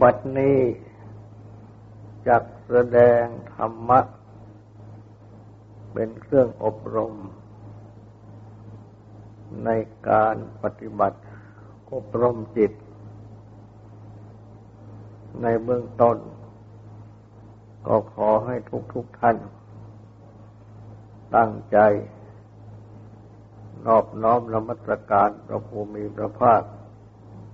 บัดนี้จักแสดงธรรมะ เป็นเครื่องอบรม ในการปฏิบัติอบรมจิต ในเบื้องต้น ก็ขอให้ทุกทุกท่าน ตั้งใจ นอบน้อมระมัตรการพระภูมิพระภาค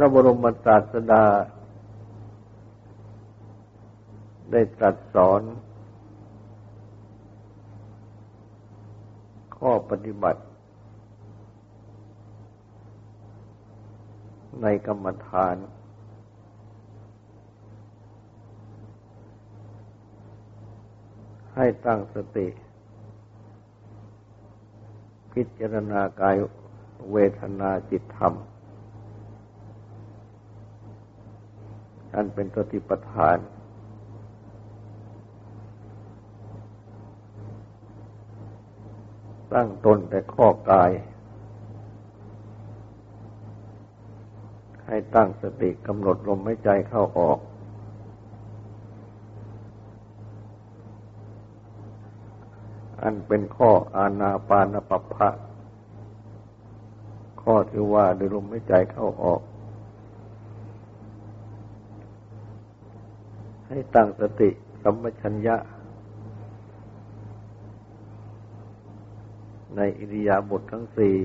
ระบรมศาสดา ได้ตรัสสอน ข้อปฏิบัติ ในกรรมฐาน ให้ตั้งสติ พิจารณากายเวทนาจิตธรรม อันเป็นสติปัฏฐาน ตั้งตนแต่ข้อกาย ให้ตั้งสติกำหนดลมหายใจเข้าออก อันเป็นข้ออาณาปานปัปพะข้อที่ว่าด้วยลมหายใจเข้าออก ให้ตั้งสติสัมปชัญญะ ในอิริยาบถททั้งสี่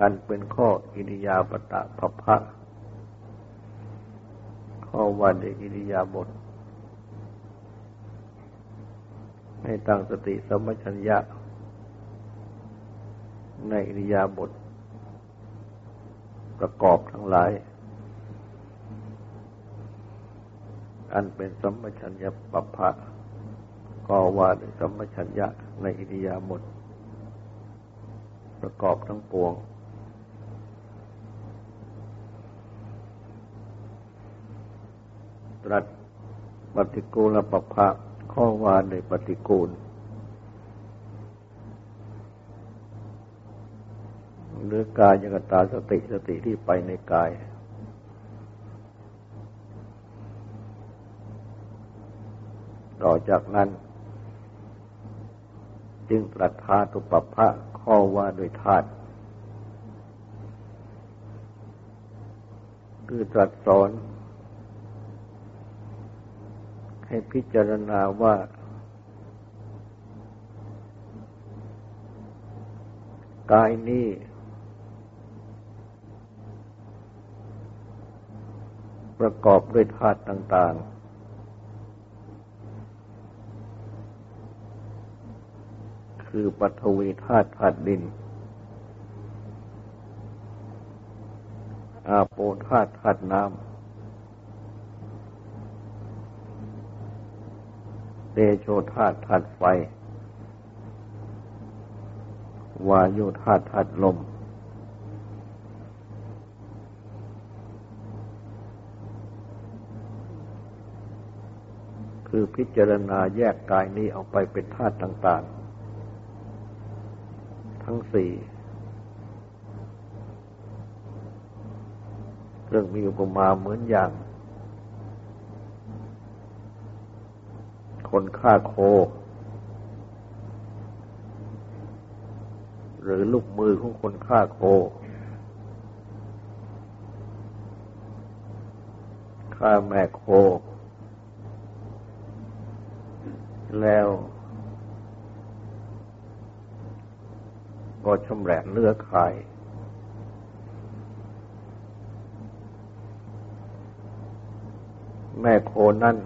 อันเป็นข้ออิริยาบตะภพะข้อวันในอิริยาบถให้ตั้งสติสัมปชัญญะ ในอิริยาบถประกอบทั้งหลาย อันเป็นสัมปชัญญะปัปพะก็ว่าด้วยสัมปชัญญะในอิริยาบถประกอบทั้งปวง ตรัสปฏิกูลปัปพะข้อว่าในปฏิกูล หรือกายยกตาสติสติที่ไปในกาย ต่อจากนั้น จึงตรัสธาตุปภะข้อว่าโดยธาตุคือตรัสสอน ให้พิจารณาว่า กายนี้ประกอบด้วยธาตุต่าง ๆ คือปฐวีธาตุธาตุดิน อาโปธาตุธาตุน้ำ เตโชธาตุธาตุไฟ วายุธาตุธาตุลม คือพิจารณาแยกกายนี้ออกไปเป็นธาตุต่างๆ ทั้งสี่เรื่องมีอุปมาเหมือนอย่าง คนฆ่าโค หรือลูกมือของคนฆ่าโคฆ่าแม่โค แล้ว ก็ชำแหละเนื้อขาย แม่โคนั่น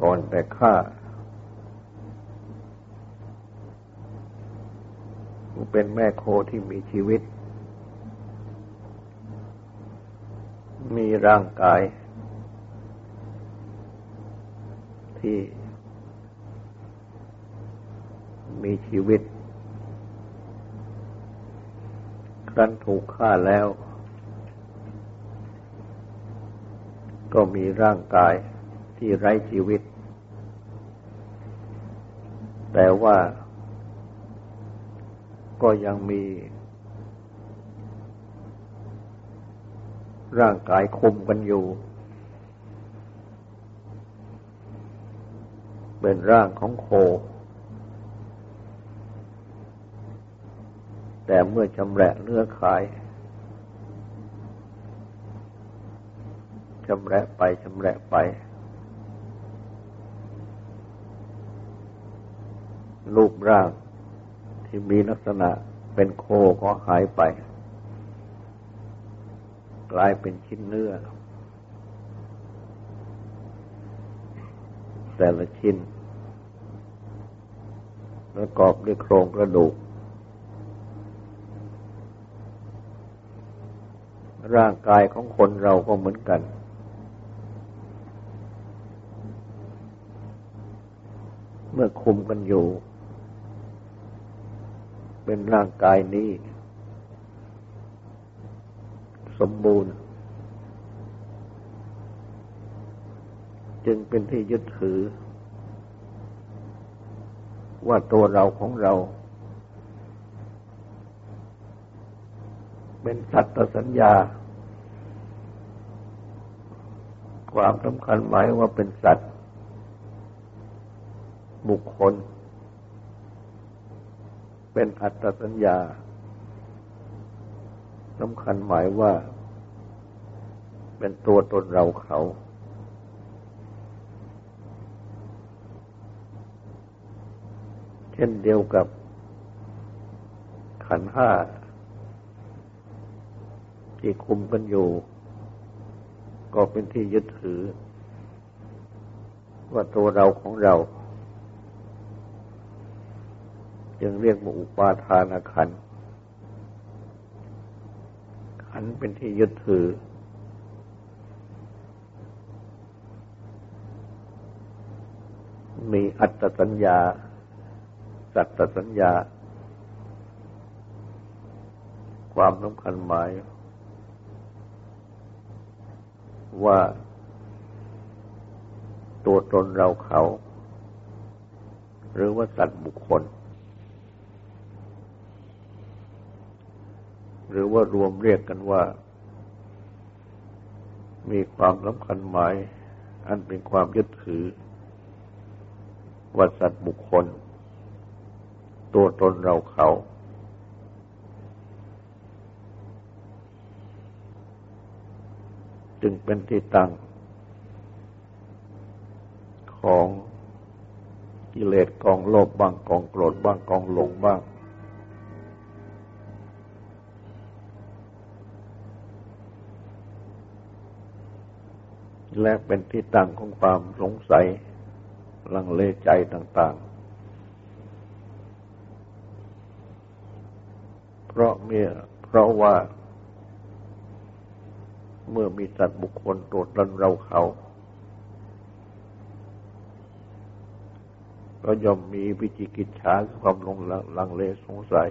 ก่อนแต่ฆ่าเป็นแม่โคที่มีชีวิต มีร่างกาย ที่มีชีวิต ครั้นถูกฆ่าแล้ว ก็มีร่างกายที่ไร้ชีวิต แต่ว่าก็ยังมี ร่างกายคุมกันอยู่ เป็นร่างของโค แต่เมื่อชำแหละเนื้อขายชำแหละไปชำแหละไป รูปร่างที่มีลักษณะเป็นโคก็หายไป กลายเป็นชิ้นเนื้อแต่ละชิ้น ประกอบด้วยโครงกระดูก ร่างกายของคนเราก็เหมือนกัน เมื่อคุมกันอยู่ เป็นร่างกายนี้ สมบูรณ์ จึงเป็นที่ยึดถือ ว่าตัวเราของเรา เป็นสัตว์สัญญา ความสำคัญหมายว่าเป็นสัตว์ บุคคล เป็นอัตสัญญาสำคัญหมายว่า เป็นตัวตนเราเขา เช่นเดียวกับขันห้าที่คุมกันอยู่ ก็เป็นที่ยึดถือ ว่าตัวเราของเรา จึงเรียกว่าอุปาทานขัน ขันเป็นที่ยึดถือ มีอัตสัญญา สัตสัญญา ความสำคัญหมาย ว่าตัวตนเราเขา หรือว่าสัตว์บุคคล หรือว่ารวมเรียกกันว่า มีความสำคัญหมาย อันเป็นความยึดถือว่าสัตว์บุคคล ตัวตนเราเขา จึงเป็นที่ตั้ง ของกิเลสกองโลภบ้างกองโกรธบ้างกองหลงบ้าง และเป็นที่ตั้งของความสงสัยลังเลใจต่าง ๆ เพราะเมื่อเพราะว่า เมื่อมีสัตว์บุคคลตัวตนเราเขาก็ย่อมมีวิจิกิจฉาความลงลังเลสงสัย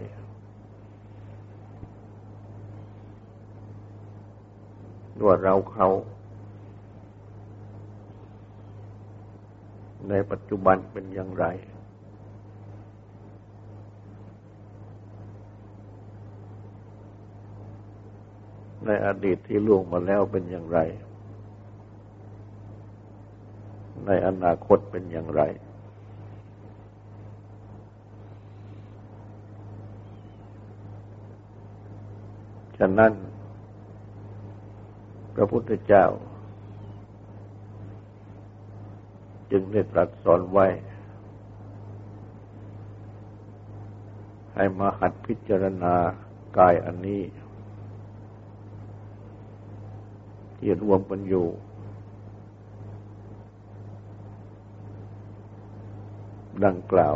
ว่าเราเขาในปัจจุบันเป็นอย่างไร ในอดีตที่ล่วงมาแล้วเป็นอย่างไร ในอนาคตเป็นอย่างไร ฉะนั้น พระพุทธเจ้า จึงได้ตรัสสอนไว้ ให้มาหัดพิจารณากายอันนี้ ที่รวมกันอยู่ ดังกล่าว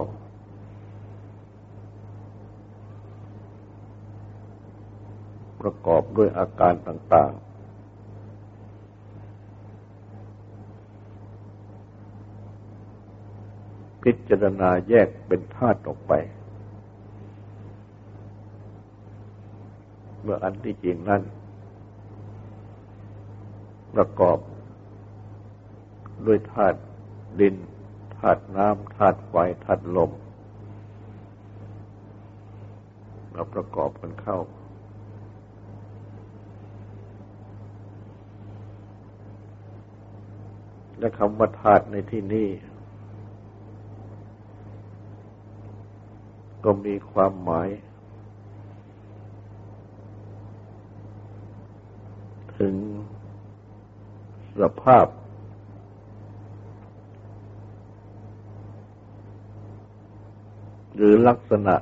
ประกอบด้วยอาการต่างๆ พิจารณาแยกเป็นธาตุออกไป เมื่ออันที่จริงนั้น ประกอบ ด้วยธาตุดินธาตุน้ำธาตุไฟธาตุลมมาประกอบกันเข้า และคำว่าธาตุในที่นี้ ก็มีความหมาย ถึง สภาพ หรือลักษณะ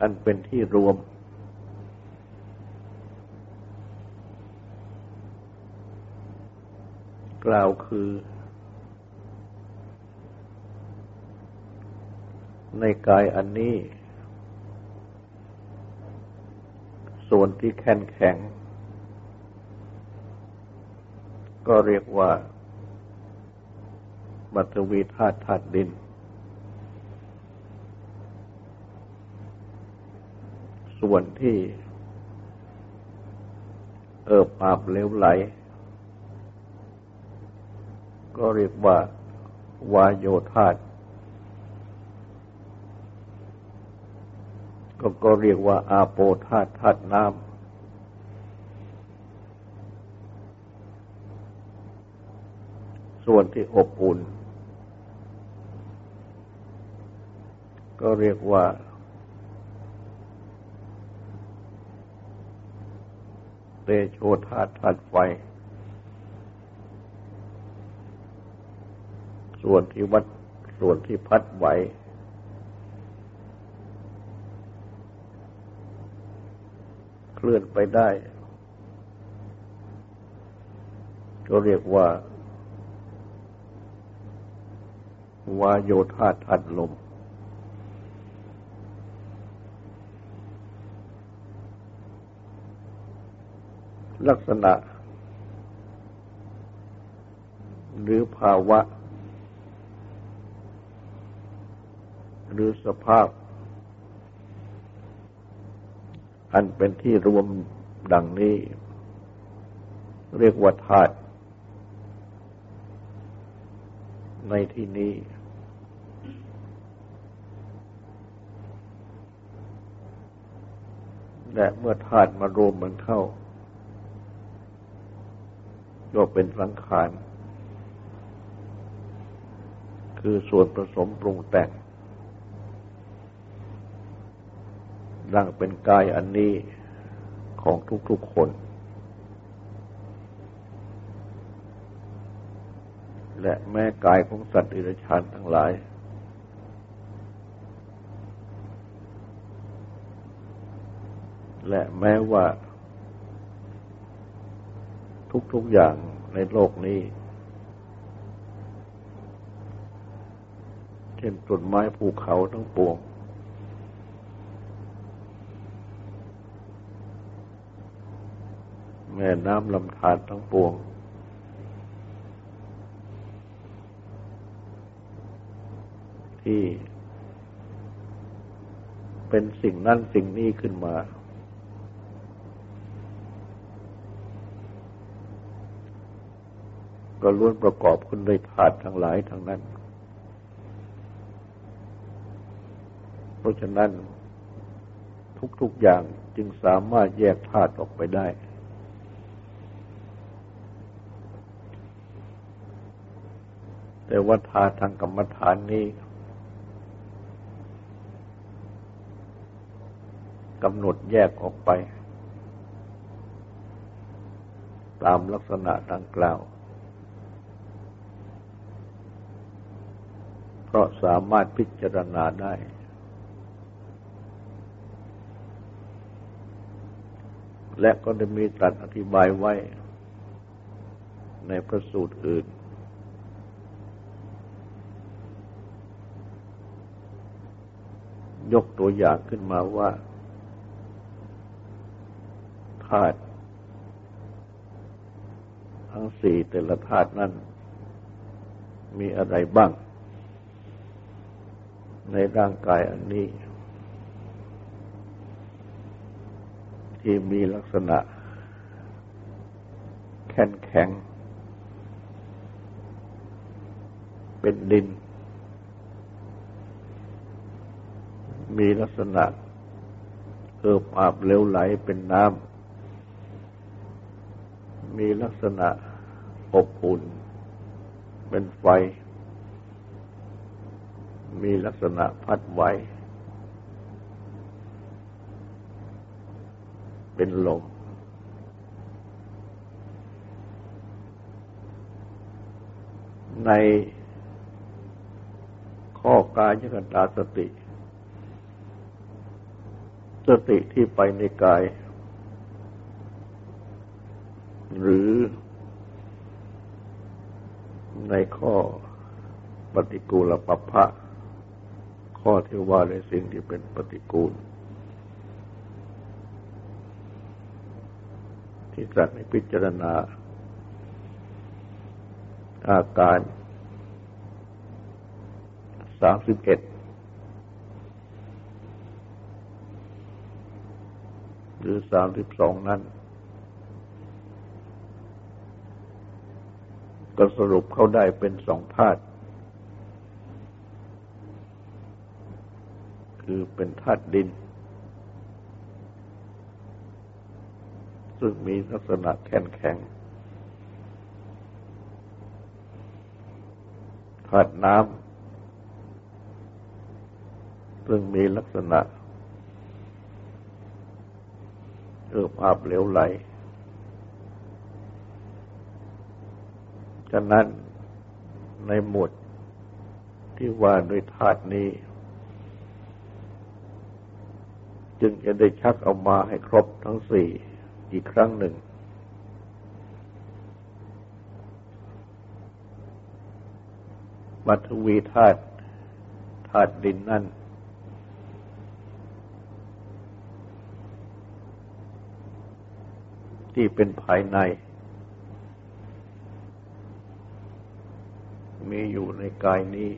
อันเป็นที่รวม กล่าวคือในกายอันนี้ ส่วนที่แข็งแข็ง ก็เรียกว่ามัตวีธาตุธาตุดิน ส่วนที่ เอิบอาบเลวไหล ก็เรียกว่าวายโยธาตุ ก็ก็เรียกว่าอาโปธาตุธาตุน้ำ ส่วนที่อบอุ่น ก็เรียกว่า เตโชธาตุธาตุไฟ ส่วนที่วัดส่วนที่พัดไหว เค ลื่อนไปได้ก็เรียกว่าวาโยธาตุธาตลม ลักษณะ หรือภาวะ หรือสภาพ อันเป็นที่รวมดังนี้ เรียกว่าธาตุในที่นี้ และเมื่อธาตุมารวมมันเข้า ก็เป็นสังขาร คือส่วนผสมปรุงแต่ง ดังเป็นกายอันนี้ของทุกๆคน และแม้กายของสัตว์อิรชานทั้งหลาย และแม้ว่าทุกๆอย่างในโลกนี้ เช่นต้นไม้ภูเขาทั้งปวง แม่น้ำลำธารทั้งปวง ที่เป็นสิ่งนั้นสิ่งนี้ขึ้นมา ก็ล้วนประกอบขึ้นด้วยธาตุทั้งหลายทั้งนั้น เพราะฉะนั้นทุกๆอย่างจึงสามารถแยกธาตุออกไปได้ แต่ว่าธาทางกรรมฐานนี้กำหนดแยกออกไป ตามลักษณะดังกล่าว เพราะสามารถพิจารณาได้ และก็ได้มีตรัสอธิบายไว้ในพระสูตรอื่น ยกตัวอย่างขึ้นมาว่าธาตุทั้งสี่แต่ละธาตุนั้นมีอะไรบ้าง ในร่างกายอันนี้ ที่มีลักษณะ แข็งแข็ง เป็นดิน มีลักษณะเอิบอาบเลวไหลเป็นน้ำ มีลักษณะอบอุ่นเป็นไฟ มีลักษณะพัดไหว เป็นลมในข้อกายยกันตาสติ สติที่ไปในกาย หรือในข้อปฏิกูลปัปพะ ข้อที่ว่าในสิ่งที่เป็นปฏิกูล ที่ตรัสในพิจารณา อาการสามสิบเอ็ด หรือสามสิบสองนั้น ก็สรุปเขาได้เป็นสองธาตุคือเป็นธาตุดิน ซึ่งมีลักษณะแข็งแข็งธาตุน้ำซึ่งมีลักษณะ เอือบอาบเหลวไหล ฉะนั้นในหมวดที่ว่าโดยธาตุนี้ จึงจะได้ชักเอามาให้ครบทั้งสี่อีกครั้งหนึ่ง มัทวีธาตุธาตุดินนั่น ที่เป็นภายใน มีอยู่ในกายนี้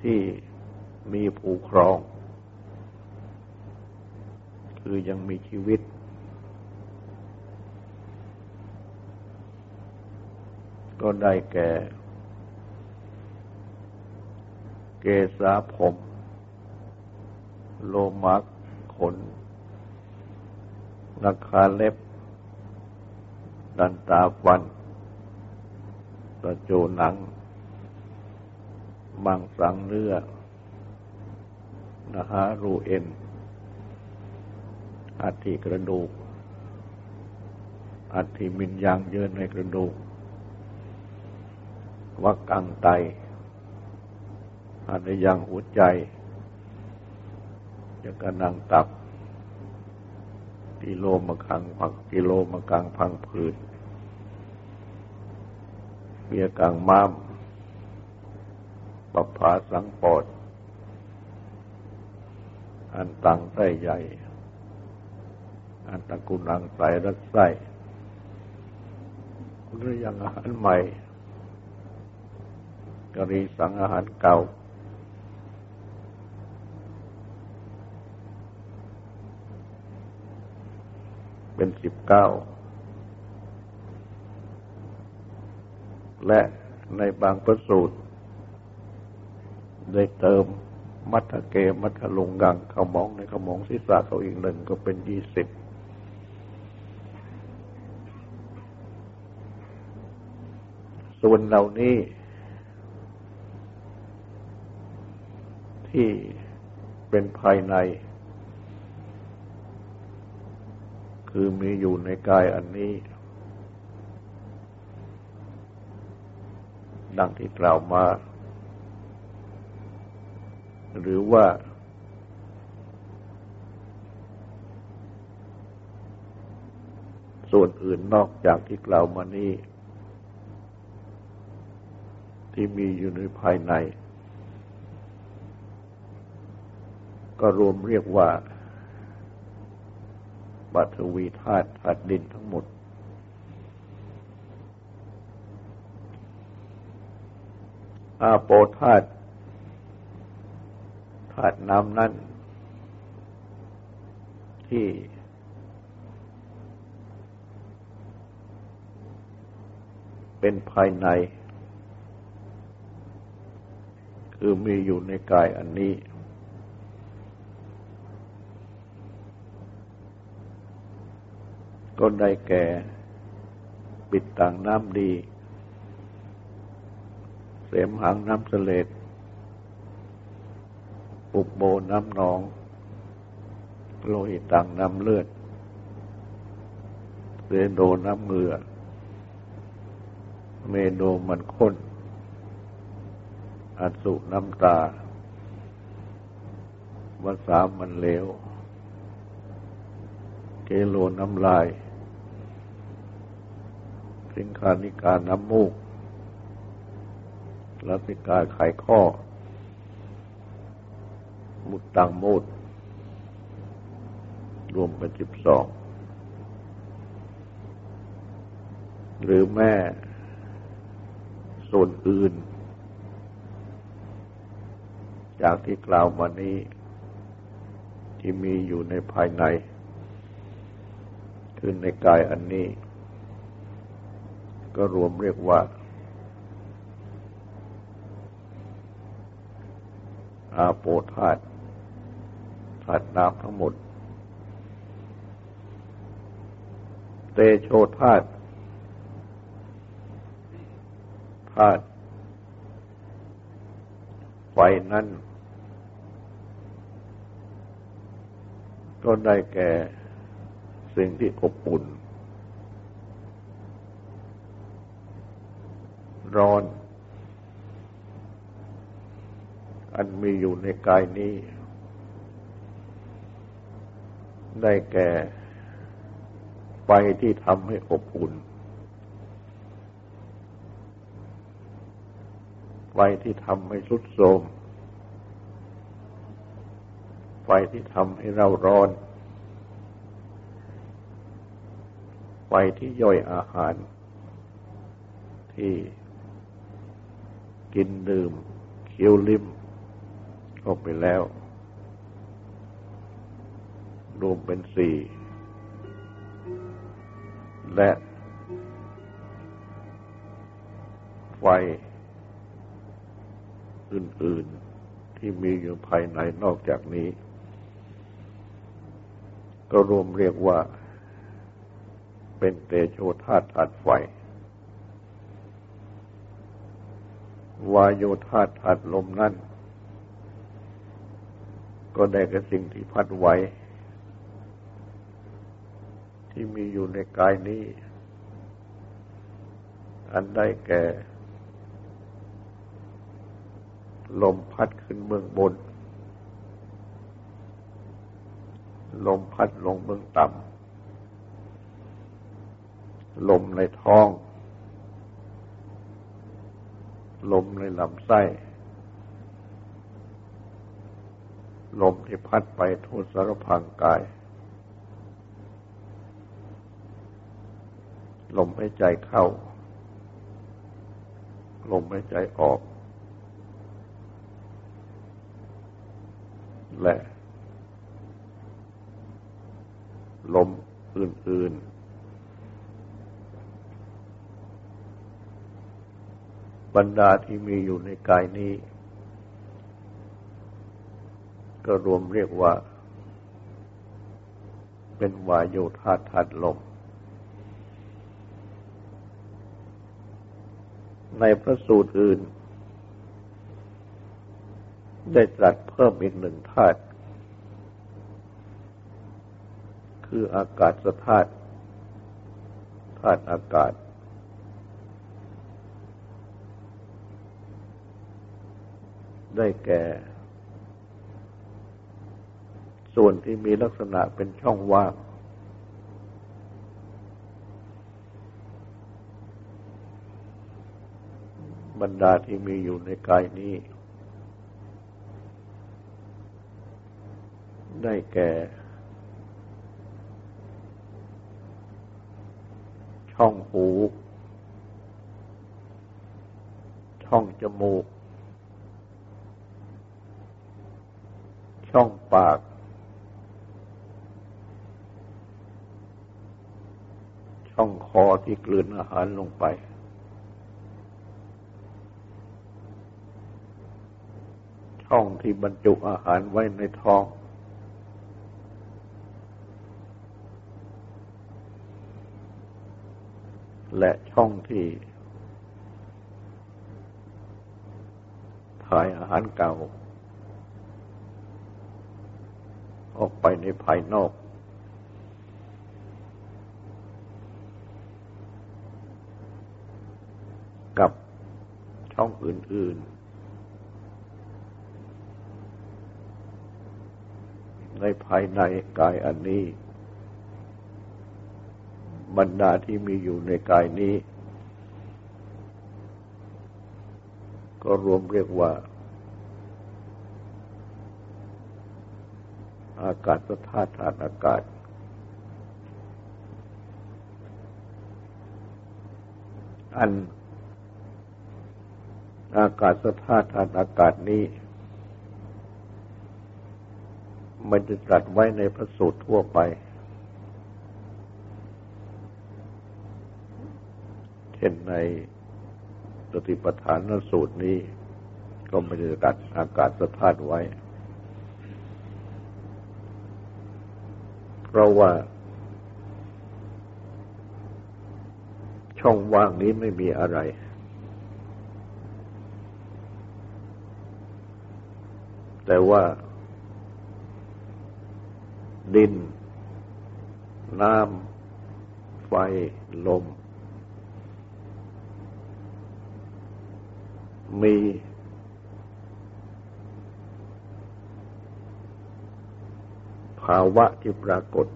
ที่มีผู้ครอง คือยังมีชีวิต ก็ได้แก่ เกสาผม โลมักขนนักคาเล็บ ดันตาฟันตะโจหนัง มังสังเนื้อนะฮะรูเอ็นอัฐิกระดูกอัฐิมินยางเยินในกระดูก วักกังไตอันยังหัวใจ จะกระนังตับกิโลมะคังผักกิโลมะกังพังผืนเบียกังม้ามปภาสังปอด อันตังไส้ใหญ่ อันตะกุนังใสรักไส้หรือยังอาหารใหม่กรีสังอาหารเก่า เป็นสิบเก้า และในบางพระสูตร ได้เติมมัทเกมัทลุงกังเขามองในเขามองศีรษะเขาอีกหนึ่งก็เป็นยี่สิบส่วนเหล่านี้ ที่เป็นภายใน คือมีอยู่ในกายอันนี้ ดังที่กล่าวมา หรือว่า ส่วนอื่นนอกจากที่กล่าวมานี้ ที่มีอยู่ในภายใน ก็รวมเรียกว่า ปัทวีธาตุธาตุดินทั้งหมด อาโปธาตุธาตุน้ำนั่น ที่เป็นภายใน คือมีอยู่ในกายอันนี้ ก็ได้แก่ปิดต่างน้ำดี เสมหังน้ำเสลดปุบโบน้ำหนอง โลหิตต่างน้ำเลือดเรโดน้ำเงือ เมโดมันข้นอสุน้ำตาวสามันเหลว เกโลน้ำลาย สิงคานิการน้ำมูกลาสิกาไขข้อ มุดตังมูด รวมเป็นสิบสอง หรือแม่ส่วนอื่น จากที่กล่าวมานี้ ที่มีอยู่ในภายใน คือในกายอันนี้ ก็รวมเรียกว่า อาโปธาตุธาตุน้ำทั้งหมด เตโชธาตุธาตุไฟนั้นก็ได้แก่สิ่งที่อบอุ่น ร้อน อันมีอยู่ในกายนี้ ได้แก่ไฟที่ทำให้อบอุ่นไฟที่ทำให้สุดโทมไฟที่ทำให้เราร้อนไฟที่ย่อยอาหารที่ กินดื่มเคี้ยวลิ้มออกไปแล้ว รวมเป็นสี่ และ ไฟ อื่น ๆ ที่มีอยู่ภายในนอกจากนี้ ก็รวมเรียกว่าเป็นเตโชธาตุธาตุไฟ วายโยธาธาตุลมนั่นก็ได้กับสิ่งที่พัดไหว ที่มีอยู่ในกายนี้ อันได้แก่ ลมพัดขึ้นเมืองบน ลมพัดลงเมืองต่ำ ลมในท้อง ลมในลำไส้ ลมที่พัดไปทั่วสารพังกาย ลมให้ใจเข้า ลมให้ใจออก และ ลมอื่น ๆ บรรดาที่มีอยู่ในกายนี้ ก็รวมเรียกว่า เป็นวายโยธาธาตุลม ในพระสูตรอื่น ได้ตรัสเพิ่มอีกหนึ่งธาตุคืออากาศธาตุธาตุอากาศ ได้แก่ ส่วนที่มีลักษณะเป็นช่องว่าง บรรดาที่มีอยู่ในกายนี้ ได้แก่ ช่องหู ช่องจมูก ช่องปาก ช่องคอที่กลืนอาหารลงไป ช่องที่บรรจุอาหารไว้ในท้อง และช่องที่ถ่ายอาหารเก่า ออกไปในภายนอก กับช่องอื่น ๆ ในภายในกายอันนี้ บรรดาที่มีอยู่ในกายนี้ ก็รวมเรียกว่า อากาศธาตุธาตุอากาศ อันอากาศธาตุธาตุอากาศนี้ มันจะตรัสไว้ในพระสูตรทั่วไป เช่นในสติปัฏฐานสูตรนี้ ก็ไม่ได้ตัดอากาศสธาตุไว้ เพ ราะว่า ช่องว่างนี้ไม่มีอะไร แต่ว่า ดิน น้ำ ไฟ ลม มี ภาวะที่ปรากฏ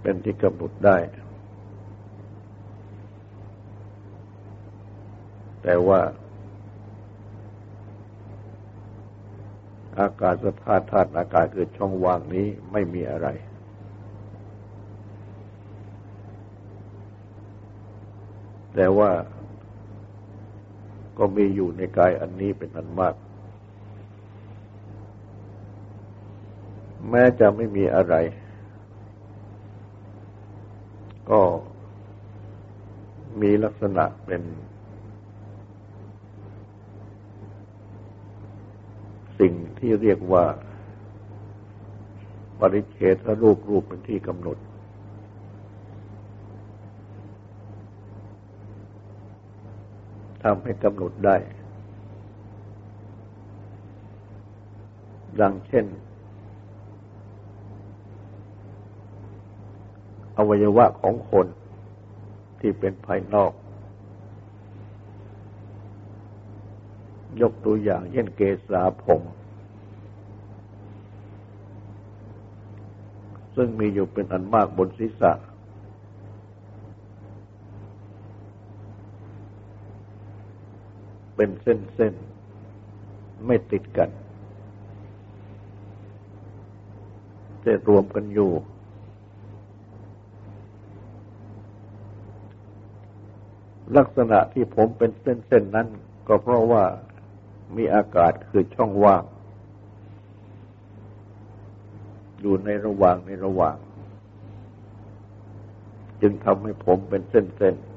เป็นที่กำหนดได้ แต่ว่า อากาศธาตุธาตุอากาศเกิดช่องว่างนี้ไม่มีอะไรแต่ว่าก็มีอยู่ในกายอันนี้เป็นอันมาก แม้จะไม่มีอะไร ก็มีลักษณะเป็นสิ่งที่เรียกว่า ปริเฉทรูปรูปเป็นที่กำหนด ทำให้กำหนดได้ ดังเช่น อวัยวะของคนที่เป็นภายนอก ยกตัวอย่างเช่นเกษาผม ซึ่งมีอยู่เป็นอันมากบนศีรษะ เป็นเส้นๆ ไม่ติดกันแต่รวมกันอยู่ ลักษณะที่ผมเป็นเส้นๆนั้น ก็เพราะว่ามีอากาศคือช่องว่าง อยู่ในระหว่างในระหว่าง จึงทำให้ผมเป็นเส้นๆ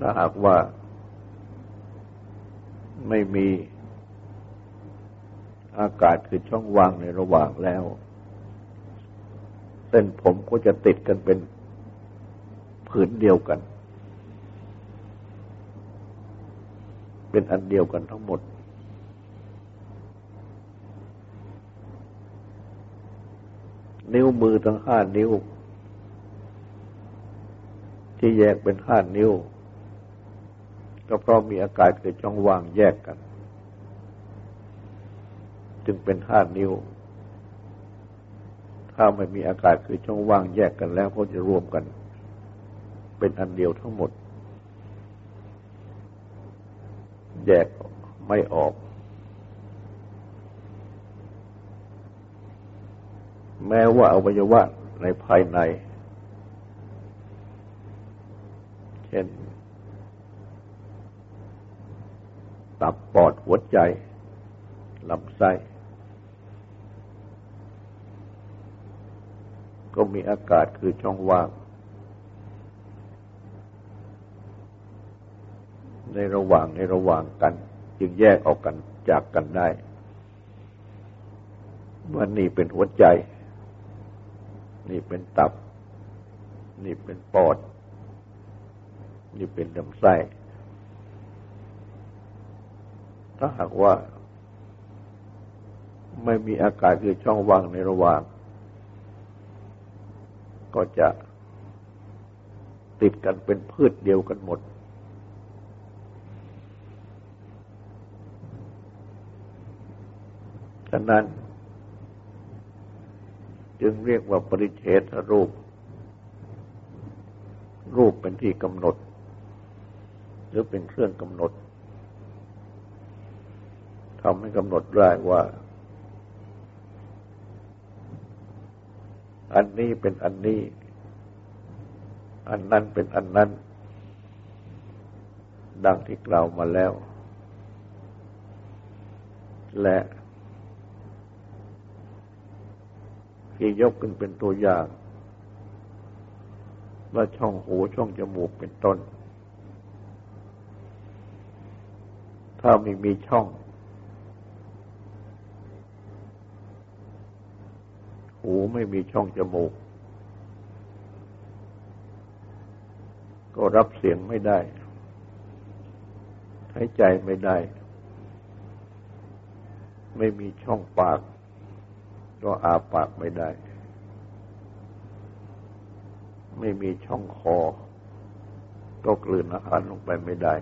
ถ้าหากว่าไม่มีอากาศคือช่องว่างในระหว่างแล้ว เส้นผมก็จะติดกันเป็น ผืนเดียวกัน เป็นอันเดียวกันทั้งหมด นิ้วมือทั้งห้านิ้ว ที่แยกเป็นห้านิ้ว ก็เพราะมีอากาศเกิดช่องว่างแยกกัน จึงเป็นห้านิ้วถ้าไม่มีอากาศคือช่องว่างแยกกันแล้วก็จะรวมกัน เป็นอันเดียวทั้งหมด แยกไม่ออก แม้ว่าอวัยวะในภายใน เช่น ตับปอดหัวใจลำไส้ก็มีอากาศคือช่องว่าง ในระหว่างในระหว่างกัน จึงแยกออกกันจากกันได้ว่านี่เป็นหัวใจ นี่เป็นตับ นี่เป็นปอด นี่เป็นลำไส้ ถ้าหากว่า ไม่มีอากาศคือช่องว่างในระหว่าง ก็จะติดกันเป็นพืชเดียวกันหมด ฉะนั้น จึงเรียกว่าปริเฉทรูป รูปเป็นที่กำหนด หรือเป็นเครื่องกำหนดทำให้กำหนดได้ว่า อันนี้เป็นอันนี้ อันนั้นเป็นอันนั้น ดังที่กล่าวมาแล้ว และ ที่ยกขึ้นเป็นตัวอย่างว่าช่องหูช่องจมูกเป็นต้น ถ้าไม่มีช่อง หูไม่มีช่องจมูก ก็รับเสียงไม่ได้หายใจไม่ได้ ไม่มีช่องปาก ก็อาปากไม่ได้ ไม่มีช่องคอ ก็กลืนอาหารลงไปไม่ได้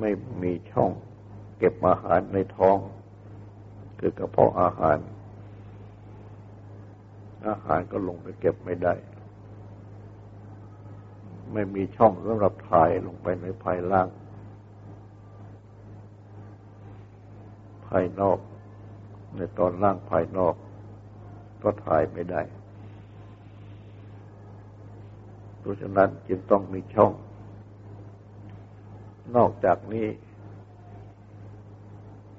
ไม่มีช่องเก็บอาหารในท้อง คือกระเพาะอาหาร อาหารก็ลงไปเก็บไม่ได้ ไม่มีช่องสำหรับถ่ายลงไปในภายล่าง ภายนอก ในตอนล่างภายนอก ก็ถ่ายไม่ได้ เพราะฉะนั้นจึงต้องมีช่อง นอกจากนี้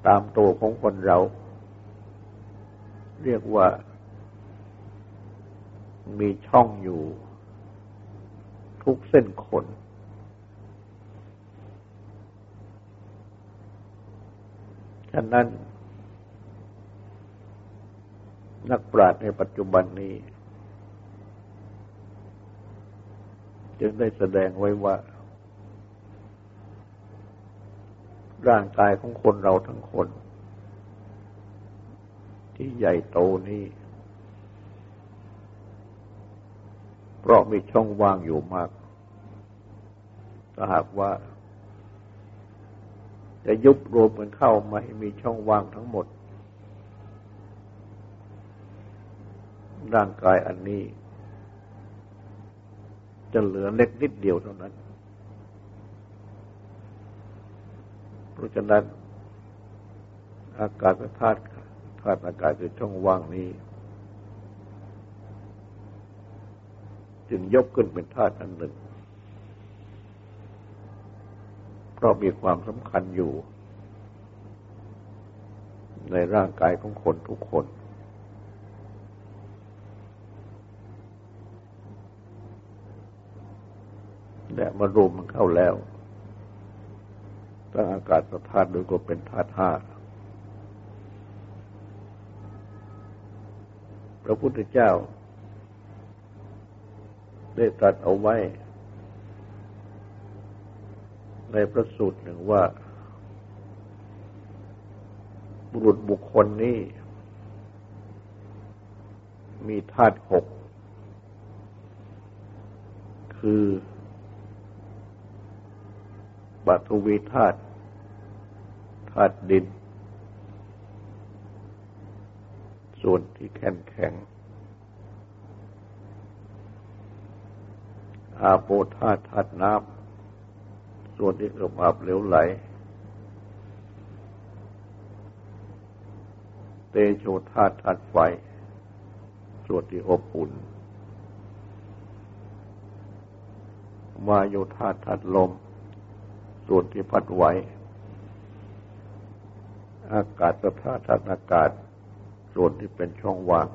ตามตัวของคนเรา เรียกว่า มีช่องอยู่ ทุกเส้นขนฉะนั้น นักปราชญ์ในปัจจุบันนี้ จึงได้แสดงไว้ว่า ร่างกายของคนเราทั้งคน ที่ใหญ่โตนี้ เพราะมีช่องว่างอยู่มากถ้าหากว่าจะยุบรวมกันเข้ามาให้มีช่องว่างทั้งหมด ร่างกายอันนี้ จะเหลือเล็กนิดเดียวเท่านั้น เพราะฉะนั้น อากาศธาตุธาตุอากาศคือช่องว่างนี้ จึงยกขึ้นเป็นธาตุอันหนึ่ง เพราะมีความสำคัญอยู่ ในร่างกายของคนทุกคน และมารวมมันเข้าแล้วตั้งอากาศธาตุโดยก็เป็นธาตุห้าระพุทธเจ้า ได้ตรัสเอาไว้ ในพระสูตรหนึ่งว่า บุรุษบุคคลนี้ มีธาตุหก คือ ปัทวีธาตุธาตุดิน ส่วนที่แข็งแข็ง อาโปธาตุธาตุน้ำ ส่วนที่กระมาบเหลวไหล เตโชธาตุธาตุไฟ ส่วนที่อบอุ่นวาโยธาตุธาตุลม ส่วนที่พัดไหวอากาศธาตุธาตุอากาศ ส่วนที่เป็นช่องว่าง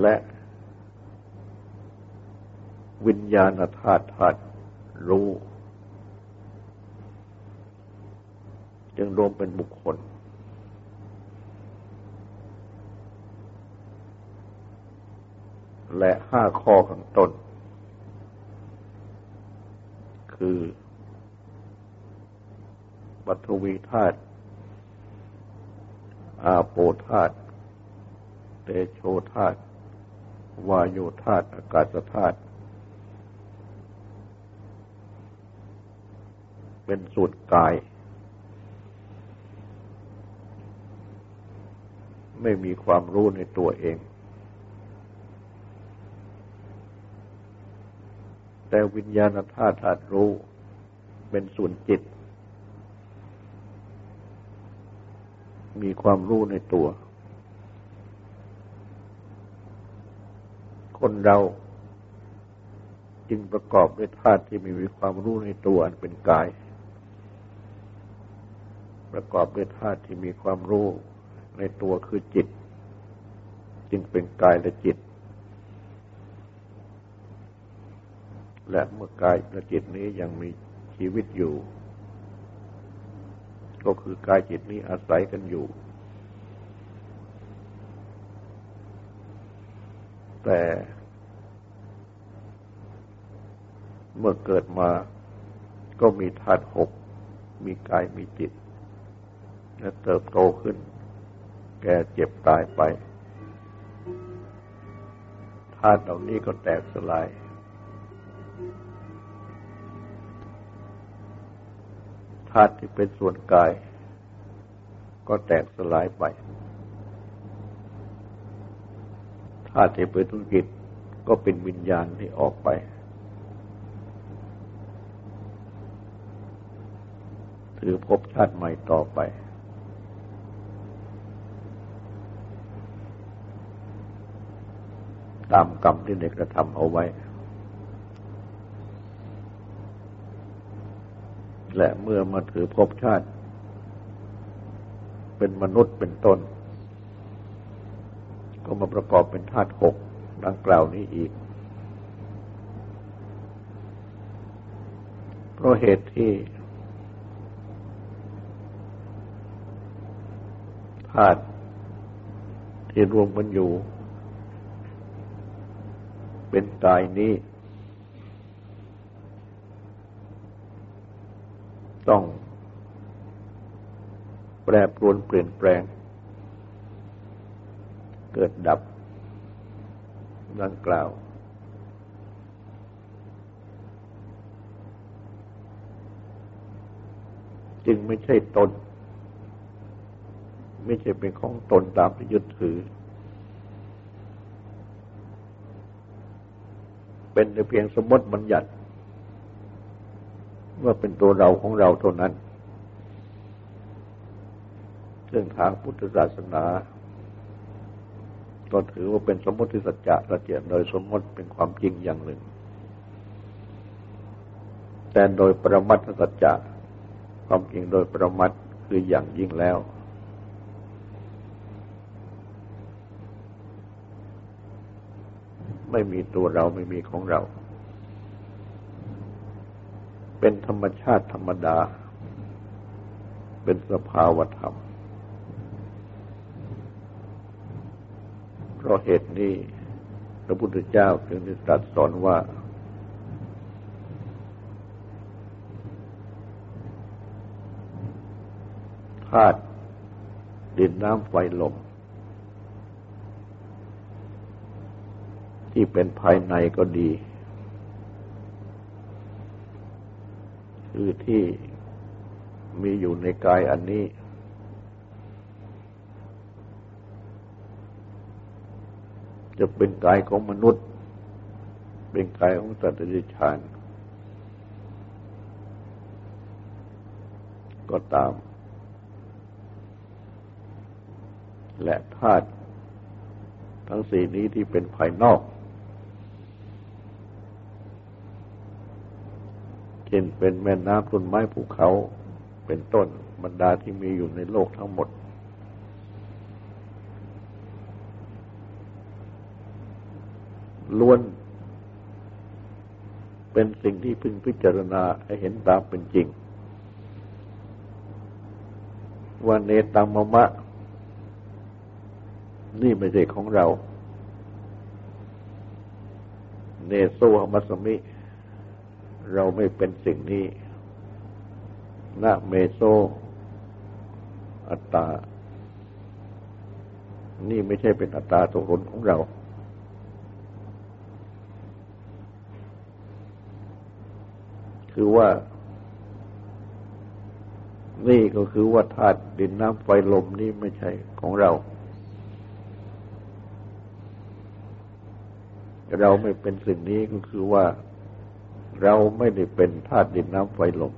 และวิญญาณธาตุธาตุรู้ จึงรวมเป็นบุคคล และห้าข้อข้างต้น คือ ปัทวีธาตุอาโปธาตุเตโชธาตุวายุธาตุอากาศธาตุเป็นสูตรกาย ไม่มีความรู้ในตัวเอง แต่วิญญาณธาตุธาตุรู้เป็นส่วนจิต มีความรู้ในตัว คนเราจึงประกอบด้วยธาตุที่มีความรู้ในตัวอันเป็นกาย ประกอบด้วยธาตุที่มีความรู้ในตัวคือจิต จึงเป็นกายและจิต และเมื่อกายและจิตนี้ยังมีชีวิตอยู่ ก็คือกายจิตนี้อาศัยกันอยู่ แต่เมื่อเกิดมาก็มีธาตุหก มีกายมีจิต และเติบโตขึ้น แก่เจ็บตายไปธาตุเหล่านี้ก็แตกสลาย ธาตุที่เป็นส่วนกาย ก็แตกสลายไป ธาตุที่เป็นธุรกิจก็เป็นวิญญาณที่ออกไป ถือพบชาติใหม่ต่อไป ตามกรรมที่เด็กกระทำเอาไว้ และเมื่อมาถือภพชาติ เป็นมนุษย์เป็นต้นก็มาประกอบเป็นธาตุหกดังกล่าวนี้อีก เพราะเหตุที่ธาตุที่รวมกันอยู่ เป็นกายนี้ต้อง แปรปรวนเปลี่ยนแปลง เกิดดับดังกล่าว จึงไม่ใช่ตน ไม่ใช่เป็นของตนตามที่ยึดถือ เป็นแต่เพียงสมมติบัญญัติ ว่าเป็นตัวเราของเราเท่านั้น ซึ่งทางพุทธศาสนาก็ถือว่าเป็นสมมติสัจจะละเจียดโดยสมมติเป็นความจริงอย่างหนึ่ง แต่โดยประมัตสัจจะความจริงโดยประมัตคืออย่างยิ่งแล้ว ไม่มีตัวเราไม่มีของเรา เป็นธรรมชาติธรรมดา เป็นสภาวธรรม เพ ราะเหตุนี้ พระพุทธเจ้าจึงได้ตรัสสอนว่า ธาตุดินน้ำไฟลม ที่เป็นภายในก็ดี คือที่มีอยู่ในกายอันนี้ จะเป็นกายของมนุษย์ เป็นกายของสัตว์เดรัจฉานก็ตาม และธาตุทั้งสี่นี้ที่เป็นภายนอก เช่นเป็นแม่น้ำต้นไม้ภูเขาเป็นต้นบรรดาที่มีอยู่ในโลกทั้งหมด ล้วน เป็นสิ่งที่พึงพิจารณาให้เห็นตามเป็นจริง ว่าเนตังมะมะ นี่ไม่ใช่ของเรา เนโซหมัสมิ เราไม่เป็นสิ่งนี้นะเมโซ อัตตา นี่ไม่ใช่เป็นอัตตาตัวตนของเรา คือว่า นี่ก็คือว่าธาตุดินน้ำไฟลมนี่ไม่ใช่ของเรา เราไม่เป็นสิ่งนี้ก็คือว่าเราไม่ได้เป็นธาตุดินน้ำไฟลม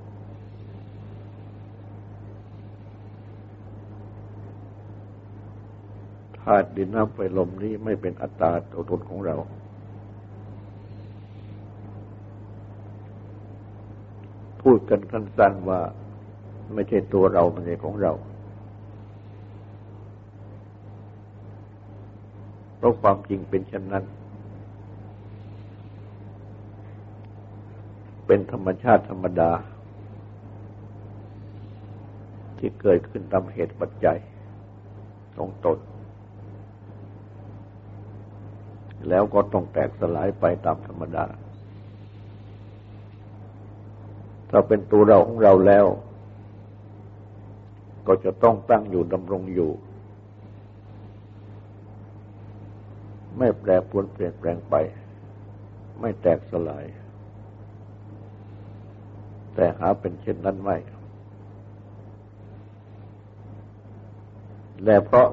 ธาตุดินน้ำไฟลมนี้ไม่เป็นอัตตาตัวตนของเรา พูดกันสั้นๆว่าไม่ใช่ตัวเราไม่ใช่ของเราเพราะความจริงเป็นเช่นนั้น เป็นธรรมชาติธรรมดา ที่เกิดขึ้นตามเหตุปัจจัยของตนแล้วก็ต้องแตกสลายไปตามธรรมดา ถ้าเป็นตัวเราของเราแล้ว ก็จะต้องตั้งอยู่ดำรงอยู่ ไม่แปรปรวนเปลี่ยนแปลงไป ไม่แตกสลาย แต่หาเป็นเช่นนั้นไม่และเพราะ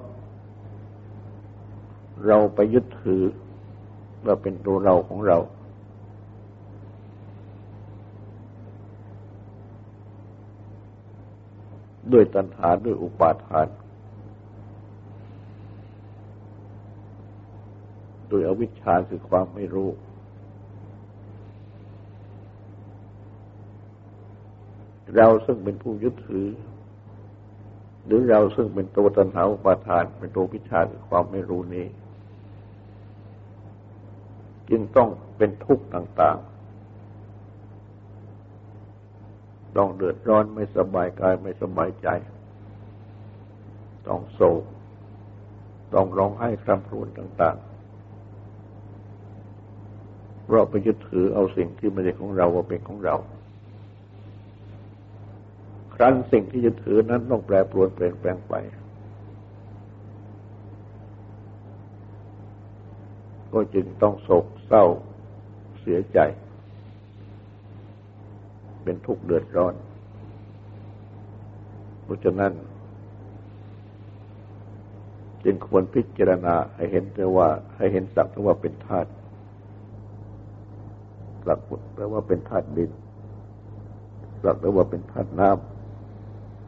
เราไปยึดถือว่าเป็นตัวเราของเรา ด้วยตัณหาด้วยอุปาทาน โดยอวิชชาคือความไม่รู้ เราซึ่งเป็นผู้ยึดถือ หรือเราซึ่งเป็นตัวตัณหาอุปาทาน เป็นตัววิชาคือความไม่รู้นี้ จึงต้องเป็นทุกข์ต่าง ๆ ต้องเดือดร้อนไม่สบายกายไม่สบายใจ ต้องโศก ต้องร้องไห้คร่ำครวญต่างๆเพราะไปยึดถือเอาสิ่งที่ไม่ใช่ของเราว่าเป็นของเรา ครั้นสิ่งที่ยึดถือนั้นต้องแปรปรวนเปลี่ยนแปลงไป ก็จึงต้องโศกเศร้าเสียใจ เป็นทุกข์เดือดร้อน เพราะฉะนั้น จึงควรพิจารณาให้เห็นแต่ว่า ให้เห็นสักแต่ว่าเป็นธาตุสักแต่ว่าเป็นธาตุดินสักแต่ว่าเป็นธาตุน้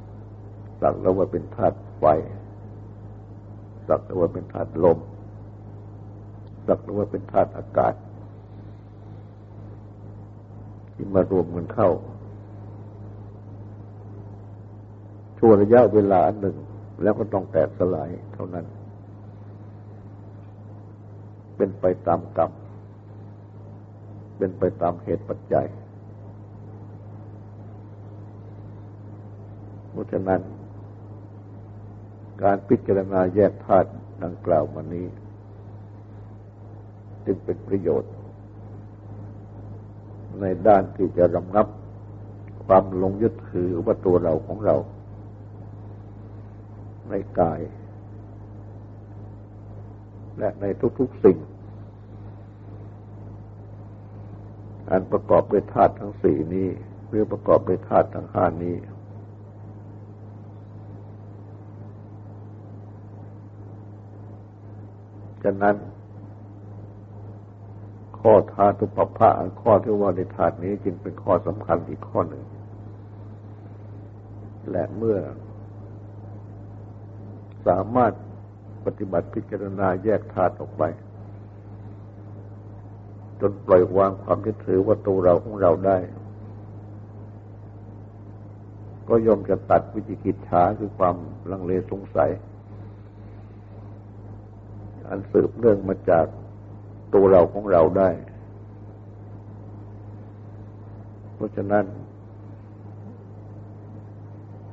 ำสักแต่ว่าเป็นธาตุไฟสักแต่ว่าเป็นธาตุลมสักแต่ว่าเป็นธาตุอากาศที่มารวมกันเข้า ชั่วระยะเวลาหนึ่ง แล้วก็ต้องแตกสลายเท่านั้น เป็นไปตามกรรม เป็นไปตามเหตุปัจจัย เพราะฉะนั้น การพิจารณาแยกธาตุดังกล่าวมานี้ จึงเป็นประโยชน์ ในด้านที่จะรำงับความลงยึดถือว่าตัวเราของเรา ในกาย และในทุกๆสิ่ง อันประกอบด้วยธาตุทั้งสี่นี้ หรือประกอบด้วยธาตุทั้งห้านี้ ฉะนั้น ข้อธาตุปภะข้อที่ว่าในธาตุนี้จึงเป็นข้อสำคัญอีกข้อหนึ่ง และเมื่อ สามารถปฏิบัติพิจารณาแยกธาตุออกไป จนปล่อยวางความยึดถือว่าตัวเราของเราได้ ก็ยอมจะตัดวิจิกิจฉาคือความลังเลสงสัย อันสืบเนื่องมาจากตัวเราของเราได้ เพราะฉะนั้น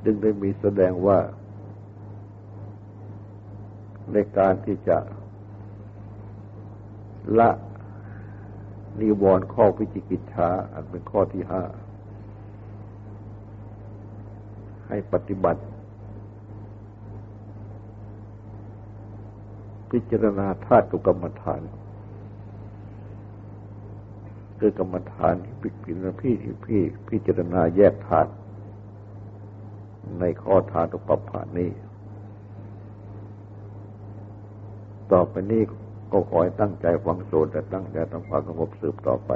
จึงได้มีแสดงว่า ในการที่จะละนิวรณ์ข้อพิจิกิจชาอันเป็นข้อที่ห้า ให้ปฏิบัติ พิจารณาธาตุกรรมฐาน คือกรรมฐานที่พิจารณาพี่ที่พี่พิจารณาแยกธาตุในข้อธาตุปปานี้ ต่อไปนี้ก็ขอให้ตั้งใจฟังโสดแต่ตั้งใจทำความสงบสืบต่อไป